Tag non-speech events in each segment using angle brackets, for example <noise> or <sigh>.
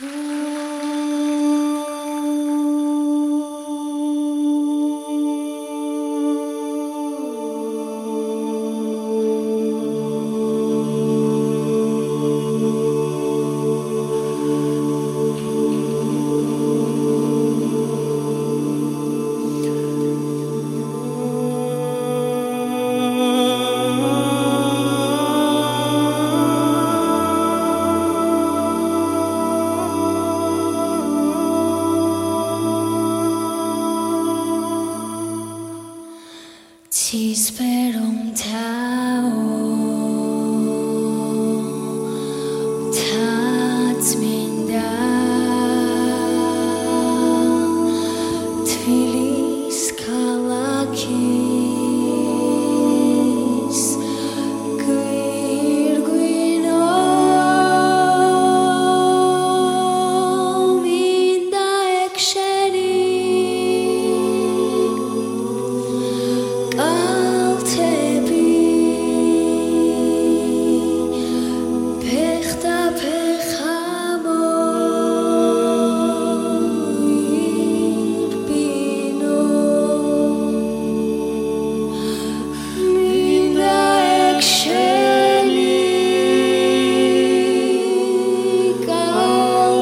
Mm. <laughs> filho.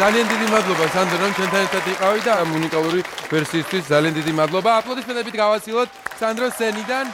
ძალიან დიდი მადლობა სანდრო რომ ჩვენთან ერთად იყავი და ამ უნიკალური ვერსიისთვის ძალიან დიდი მადლობა. აპლოდისმენტებით გავაცილოთ სანდრო სენიდან